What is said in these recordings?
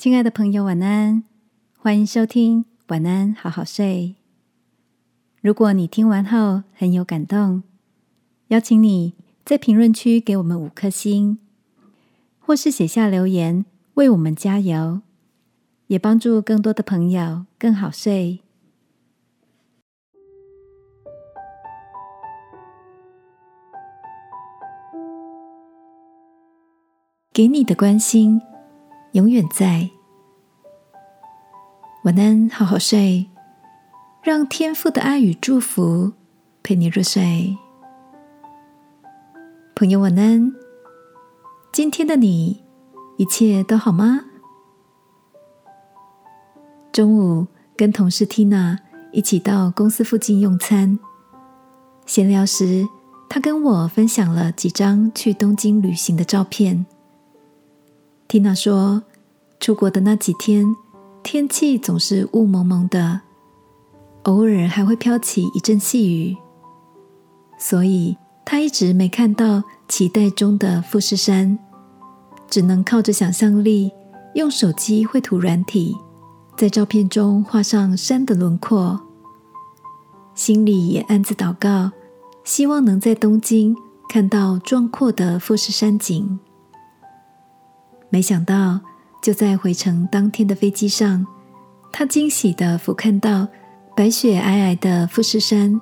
亲爱的朋友，晚安！欢迎收听《晚安，好好睡》。如果你听完后很有感动，邀请你在评论区给我们五颗星，或是写下留言为我们加油，也帮助更多的朋友更好睡。给你的关心。永远在，晚安，好好睡，让天父的爱与祝福陪你入睡。朋友，晚安。今天的你一切都好吗？中午跟同事 Tina 一起到公司附近用餐，闲聊时，她跟我分享了几张去东京旅行的照片。缇娜说：“出国的那几天，天气总是雾蒙蒙的，偶尔还会飘起一阵细雨，所以她一直没看到期待中的富士山，只能靠着想象力，用手机绘图软体，在照片中画上山的轮廓，心里也暗自祷告，希望能在东京看到壮阔的富士山景。”没想到，就在回程当天的飞机上，他惊喜的俯瞰到白雪皑皑的富士山，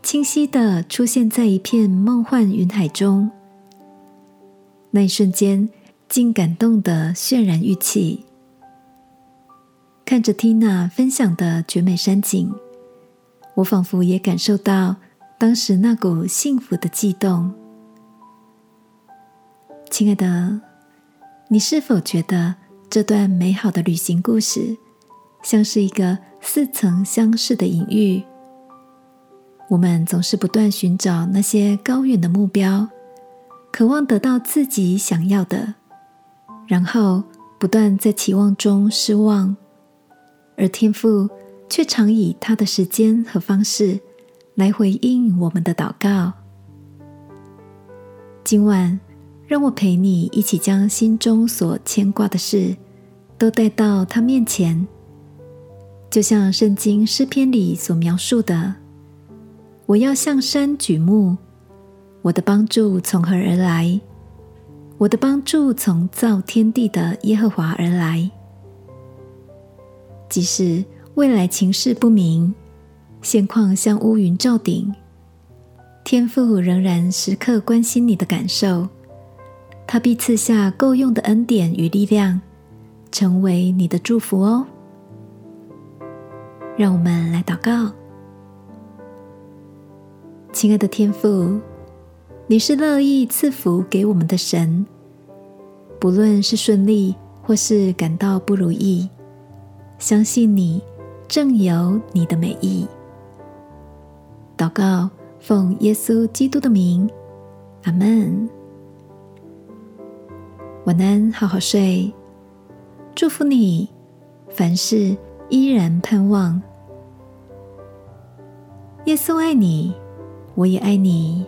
清晰的出现在一片梦幻云海中。那一瞬间，竟感动的渲然欲泣。看着 Tina 分享的绝美山景，我仿佛也感受到当时那股幸福的悸动。亲爱的。你是否觉得这段美好的旅行故事像是一个似曾相识的隐喻？我们总是不断寻找那些高远的目标，渴望得到自己想要的，然后不断在期望中失望，而天赋却常以他的时间和方式来回应我们的祷告。今晚。让我陪你一起将心中所牵挂的事都带到他面前，就像圣经诗篇里所描述的：“我要向山举目，我的帮助从何而来？我的帮助从造天地的耶和华而来。即使未来情势不明，现况像乌云罩顶，天父仍然时刻关心你的感受。”他必赐下够用的恩典与力量，成为你的祝福哦。让我们来祷告，亲爱的天父，你是乐意赐福给我们的神，不论是顺利或是感到不如意，相信你正有你的美意。祷告，奉耶稣基督的名，阿门。晚安，好好睡。祝福你，凡事依然盼望。耶稣爱你，我也爱你。